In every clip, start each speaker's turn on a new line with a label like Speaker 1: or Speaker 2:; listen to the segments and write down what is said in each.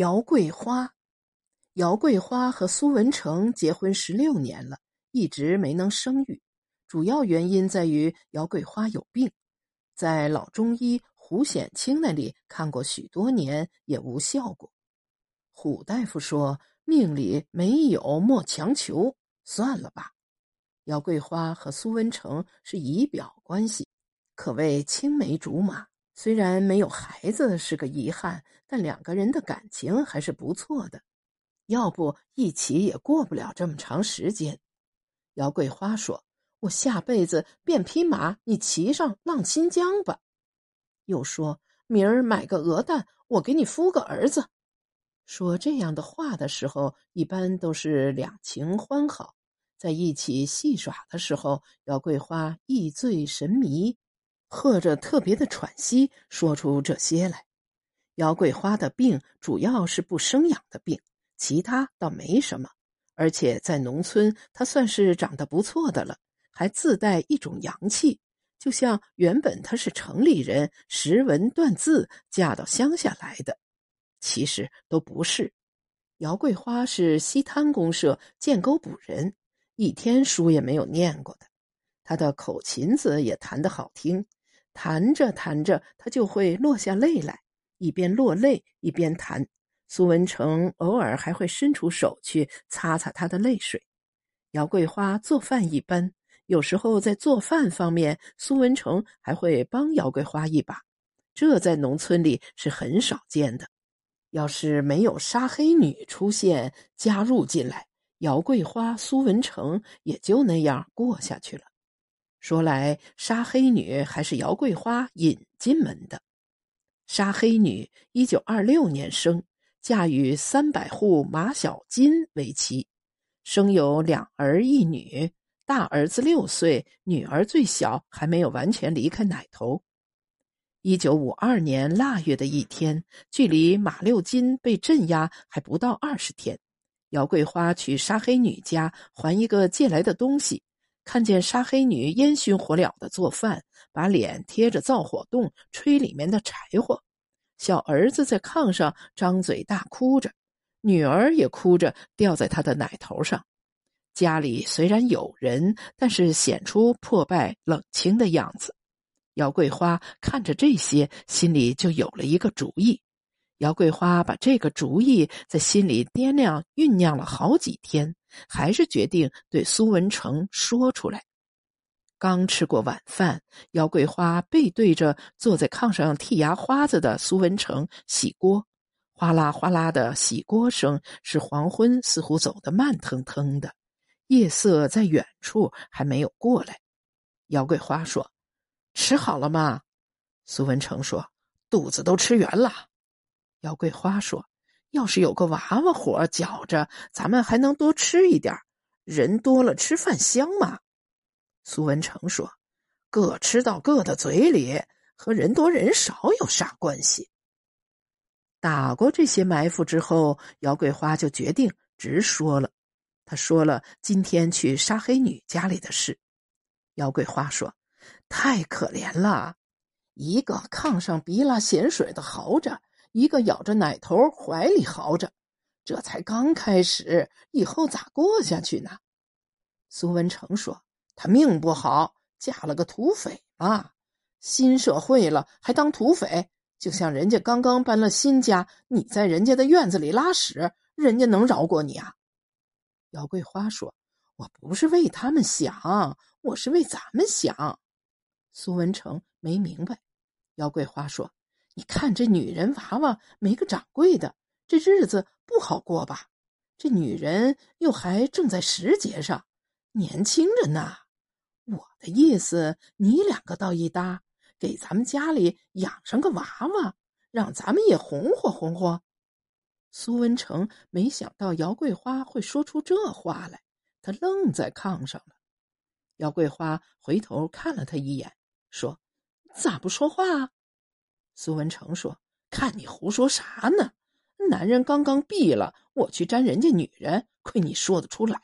Speaker 1: 姚桂花，姚桂花和苏文成结婚十六年了，一直没能生育。主要原因在于姚桂花有病，在老中医胡显清那里看过许多年，也无效果。虎大夫说：“命里没有，莫强求，算了吧。”姚桂花和苏文成是姨表关系，可谓青梅竹马。虽然没有孩子是个遗憾，但两个人的感情还是不错的。要不一起也过不了这么长时间。姚桂花说：“我下辈子变匹马，你骑上浪新疆吧。”又说：“明儿买个鹅蛋，我给你孵个儿子。”说这样的话的时候，一般都是两情欢好，在一起戏耍的时候，姚桂花意醉神迷。喝着特别的喘息，说出这些来。姚桂花的病主要是不生养的病，其他倒没什么。而且在农村，她算是长得不错的了，还自带一种阳气，就像原本她是城里人，识文断字，嫁到乡下来的。其实都不是。姚桂花是西滩公社建沟补人，一天书也没有念过的。她的口琴子也弹得好听。弹着弹着，他就会落下泪来，一边落泪一边弹。苏文成偶尔还会伸出手去擦擦他的泪水。姚桂花做饭一般，有时候在做饭方面，苏文成还会帮姚桂花一把，这在农村里是很少见的。要是没有杀黑女出现加入进来，姚桂花、苏文成也就那样过下去了。说来，杀黑女还是姚桂花引进门的。杀黑女一九二六年生，嫁与三百户马小金为妻，生有两儿一女。大儿子六岁，女儿最小，还没有完全离开奶头。一九五二年腊月的一天，距离马六金被镇压还不到二十天，姚桂花去杀黑女家还一个借来的东西。看见杀黑女烟熏火燎的做饭，把脸贴着灶火洞吹里面的柴火，小儿子在炕上张嘴大哭着，女儿也哭着掉在他的奶头上。家里虽然有人，但是显出破败冷清的样子。姚桂花看着这些，心里就有了一个主意。姚桂花把这个主意在心里掂量酝酿了好几天。还是决定对苏文成说出来。刚吃过晚饭，姚桂花背对着坐在炕上剔牙花子的苏文成洗锅，哗啦哗啦的洗锅声使黄昏似乎走得慢腾腾的，夜色在远处还没有过来。姚桂花说：“吃好了吗？”苏文成说：“肚子都吃圆了。”姚桂花说。要是有个娃娃火搅着，咱们还能多吃一点人多了，吃饭香嘛。苏文成说：“各吃到各的嘴里，和人多人少有啥关系？”打过这些埋伏之后，姚桂花就决定直说了。他说了今天去杀黑女家里的事。姚桂花说：“太可怜了，一个炕上鼻拉咸水的嚎着。”一个咬着奶头，怀里嚎着，这才刚开始，以后咋过下去呢？苏文成说：“他命不好，嫁了个土匪嘛。新社会了，还当土匪，就像人家刚刚搬了新家，你在人家的院子里拉屎，人家能饶过你啊？”姚桂花说：“我不是为他们想，我是为咱们想。”苏文成没明白。姚桂花说。你看这女人娃娃没个掌柜的，这日子不好过吧？这女人又还正在时节上，年轻着呢。我的意思，你两个倒一搭，给咱们家里养上个娃娃，让咱们也红火红火。苏文成没想到姚桂花会说出这话来，他愣在炕上了。姚桂花回头看了他一眼，说：“咋不说话？”苏文成说：“看你胡说啥呢？男人刚刚毙了，我去沾人家女人，亏你说得出来。”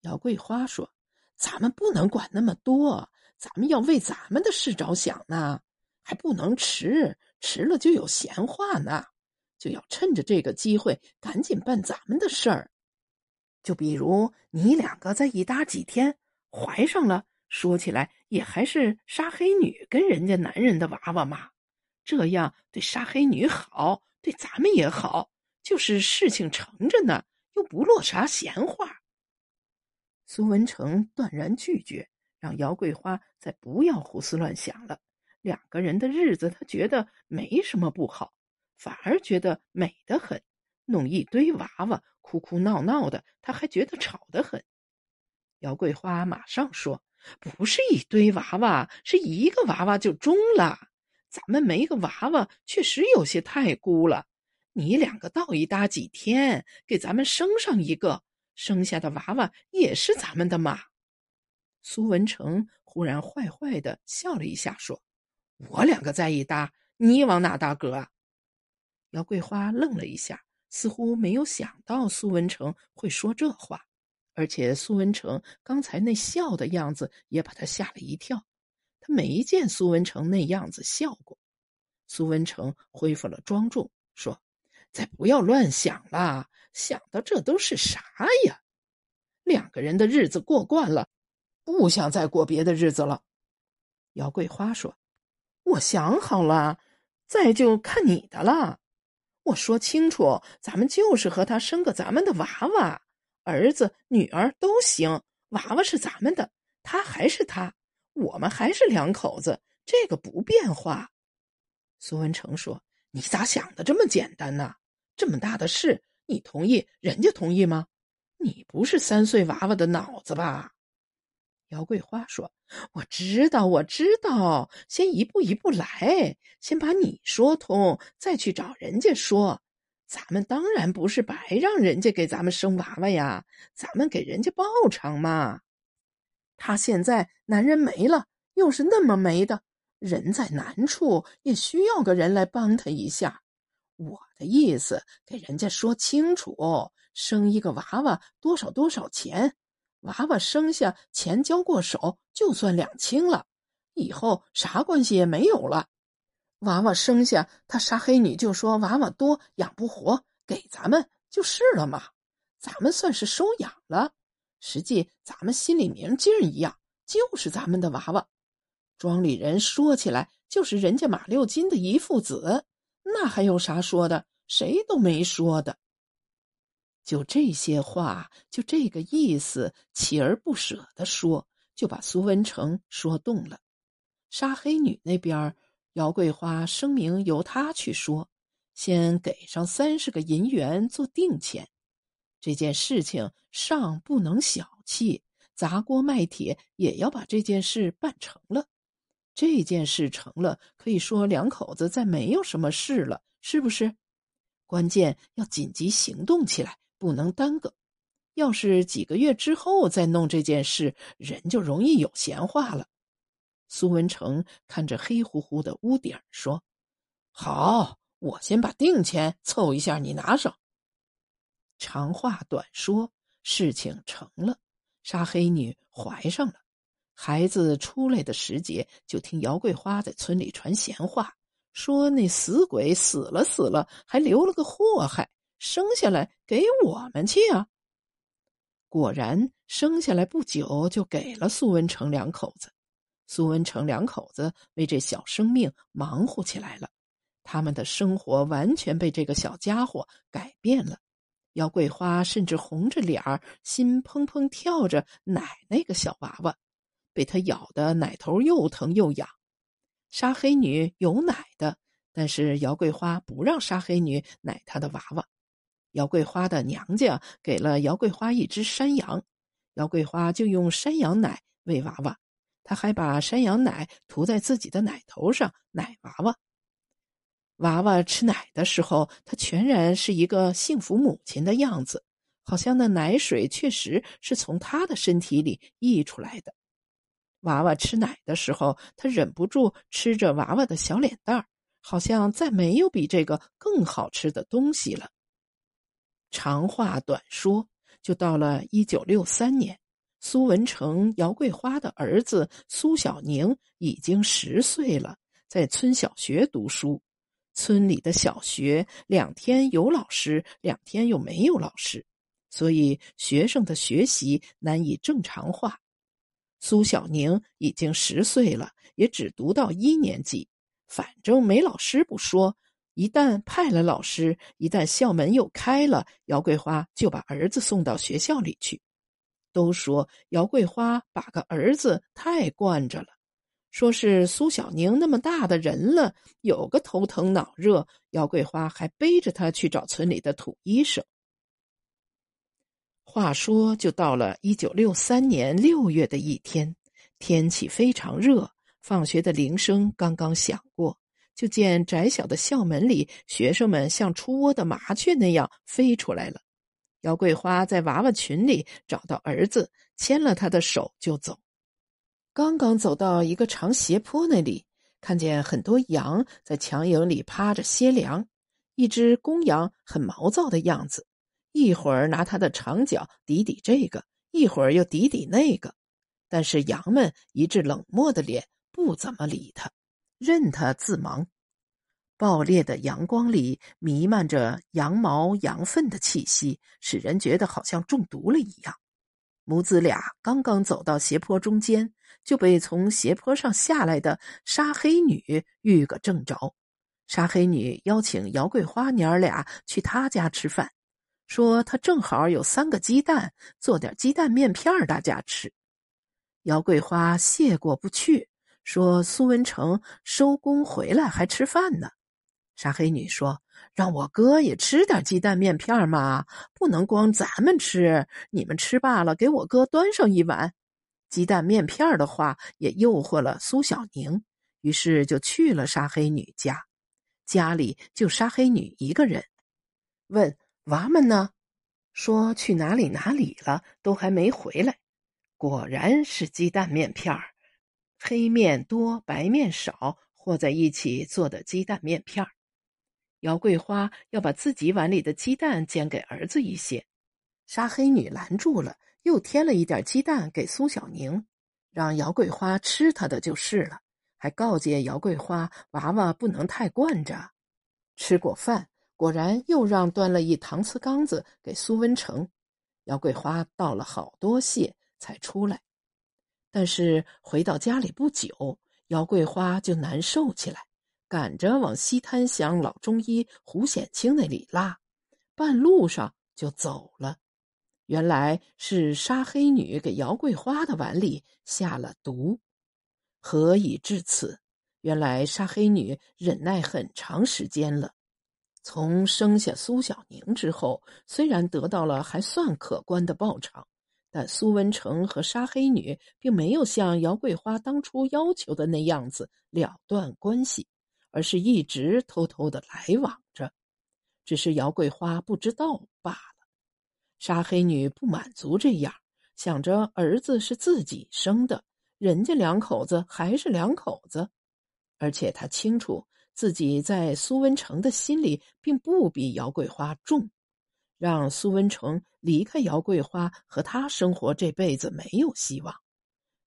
Speaker 1: 姚桂花说：“咱们不能管那么多，咱们要为咱们的事着想呢，还不能迟，迟了就有闲话呢。就要趁着这个机会赶紧办咱们的事儿。就比如你两个再一搭几天，怀上了，说起来也还是沙黑女跟人家男人的娃娃嘛。这样对沙黑女好，对咱们也好，就是事情成着呢，又不落啥闲话。苏文成断然拒绝，让姚桂花再不要胡思乱想了。两个人的日子，他觉得没什么不好，反而觉得美得很。弄一堆娃娃，哭哭闹闹的，他还觉得吵得很。姚桂花马上说：“不是一堆娃娃，是一个娃娃就中了。咱们没个娃娃，确实有些太孤了。你两个倒一搭几天，给咱们生上一个，生下的娃娃也是咱们的嘛。”苏文成忽然坏坏的笑了一下，说：“我两个在一搭，你往哪搭搁？”姚桂花愣了一下。似乎没有想到苏文成会说这话，而且苏文成刚才那笑的样子也把他吓了一跳。没见苏文成那样子笑过。苏文成恢复了庄重，说：“再不要乱想了，想的这都是啥呀？两个人的日子过惯了，不想再过别的日子了。”姚桂花说：“我想好了，再就看你的了。”我说清楚，咱们就是和他生个咱们的娃娃，儿子、女儿都行，娃娃是咱们的，他还是他，我们还是两口子，这个不变化。苏文成说：“你咋想的这么简单呢？这么大的事，你同意，人家同意吗？你不是三岁娃娃的脑子吧？”姚桂花说：“我知道，我知道，先一步一步来，先把你说通，再去找人家说。咱们当然不是白让人家给咱们生娃娃呀，咱们给人家报偿嘛。他现在男人没了，又是那么没的，人在难处，也需要个人来帮他一下。我的意思，给人家说清楚，生一个娃娃多少多少钱。”娃娃生下钱交过手，就算两清了，以后啥关系也没有了。娃娃生下，他杀黑女就说娃娃多养不活，给咱们就是了嘛。咱们算是收养了，实际咱们心里明镜一样，就是咱们的娃娃。庄里人说起来，就是人家马六金的一父子，那还有啥说的？谁都没说的。就这些话，就这个意思，锲而不舍的说，就把苏文成说动了。杀黑女那边，姚桂花声明由她去说，先给上三十个银元做定钱。这件事情上不能小气，砸锅卖铁也要把这件事办成了。这件事成了，可以说两口子再没有什么事了，是不是？关键要紧急行动起来。不能耽搁，要是几个月之后再弄这件事，人就容易有闲话了。苏文成看着黑乎乎的屋顶说：“好，我先把定钱凑一下，你拿上。”长话短说，事情成了，杀黑女怀上了，孩子出来的时节，就听姚桂花在村里传闲话，说那死鬼死了死了，还留了个祸害。生下来给我们去啊！果然，生下来不久就给了苏文成两口子。苏文成两口子为这小生命忙活起来了，他们的生活完全被这个小家伙改变了。姚桂花甚至红着脸儿，心砰砰跳着奶那个小娃娃，被他咬的奶头又疼又痒。杀黑女有奶的，但是姚桂花不让杀黑女奶她的娃娃。姚桂花的娘家给了姚桂花一只山羊，姚桂花就用山羊奶喂娃娃，她还把山羊奶涂在自己的奶头上，奶娃娃。娃娃吃奶的时候，她全然是一个幸福母亲的样子，好像那奶水确实是从她的身体里溢出来的。娃娃吃奶的时候，她忍不住吃着娃娃的小脸蛋儿，好像再没有比这个更好吃的东西了。长话短说，就到了一九六三年，苏文成、姚桂花的儿子苏小宁已经十岁了，在村小学读书。村里的小学两天有老师，两天又没有老师，所以学生的学习难以正常化。苏小宁已经十岁了，也只读到一年级。反正没老师不说，一旦派了老师，一旦校门又开了，姚桂花就把儿子送到学校里去。都说姚桂花把个儿子太惯着了，说是苏小宁那么大的人了，有个头疼脑热，姚桂花还背着他去找村里的土医生。话说，就到了一九六三年六月的一天，天气非常热，放学的铃声刚刚响过，就见窄小的校门里，学生们像出窝的麻雀那样飞出来了。姚桂花在娃娃群里找到儿子，牵了他的手就走。刚刚走到一个长斜坡那里，看见很多羊在墙影里趴着歇凉，一只公羊很毛躁的样子。一会儿拿它的长角抵抵这个，一会儿又抵抵那个，但是羊们一致冷漠的脸，不怎么理他，任他自忙。爆裂的阳光里弥漫着羊毛、羊粪的气息，使人觉得好像中毒了一样。母子俩刚刚走到斜坡中间，就被从斜坡上下来的沙黑女遇个正着。沙黑女邀请姚桂花娘儿俩去她家吃饭。说她正好有三个鸡蛋，做点鸡蛋面片大家吃。姚桂花谢过不去，说苏文成收工回来还吃饭呢。沙黑女说：“让我哥也吃点鸡蛋面片嘛，不能光咱们吃，你们吃罢了，给我哥端上一碗。”鸡蛋面片的话也诱惑了苏小宁，于是就去了沙黑女家，家里就沙黑女一个人，问。娃们呢？说去哪里哪里了，都还没回来。果然是鸡蛋面片儿，黑面多，白面少，和在一起做的鸡蛋面片儿。姚桂花要把自己碗里的鸡蛋煎给儿子一些，沙黑女拦住了，又添了一点鸡蛋给苏小宁，让姚桂花吃她的就是了，还告诫姚桂花娃娃不能太惯着。吃过饭。果然又让端了一搪瓷缸子给苏文成，姚桂花道了好多谢才出来。但是回到家里不久，姚桂花就难受起来，赶着往西滩乡老中医胡显清那里拉，半路上就走了。原来是沙黑女给姚桂花的碗里下了毒。何以至此？原来沙黑女忍耐很长时间了。从生下苏小宁之后，虽然得到了还算可观的报偿，但苏文成和沙黑女并没有像姚桂花当初要求的那样子了断关系，而是一直偷偷的来往着，只是姚桂花不知道罢了。沙黑女不满足这样，想着儿子是自己生的，人家两口子还是两口子，而且她清楚。自己在苏文成的心里并不比姚桂花重，让苏文成离开姚桂花和他生活这辈子没有希望，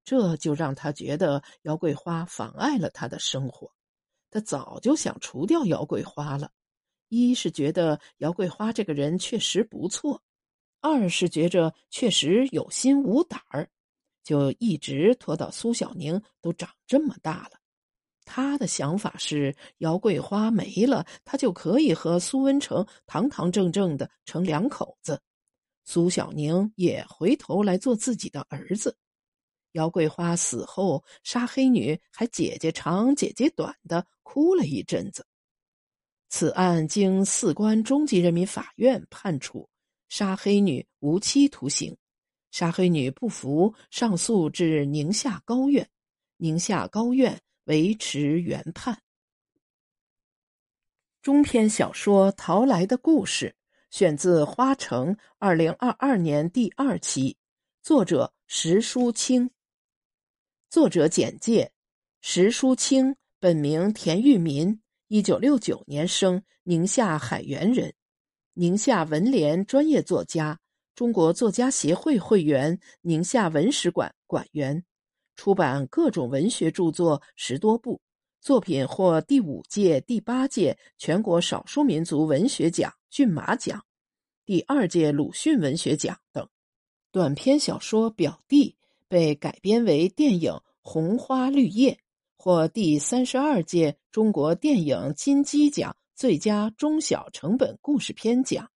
Speaker 1: 这就让他觉得姚桂花妨碍了他的生活。他早就想除掉姚桂花了，一是觉得姚桂花这个人确实不错，二是觉着确实有心无胆儿，就一直拖到苏小宁都长这么大了。他的想法是，姚桂花没了，他就可以和苏文成堂堂正正的成两口子，苏小宁也回头来做自己的儿子。姚桂花死后，沙黑女还姐姐长姐姐短的哭了一阵子。此案经四关中级人民法院判处沙黑女无期徒刑，沙黑女不服，上诉至宁夏高院，宁夏高院。维持原判。中篇小说《逃来的故事》选自《花城》二零二二年第二期，作者石书清。作者简介：石书清，本名田玉民，一九六九年生，宁夏海原人，宁夏文联专业作家，中国作家协会会员，宁夏文史馆馆员。出版各种文学著作十多部，作品获第五届、第八届全国少数民族文学奖骏马奖、第二届鲁迅文学奖等。短篇小说《表弟》被改编为电影《红花绿叶》，获第三十二届中国电影金鸡奖最佳中小成本故事片奖。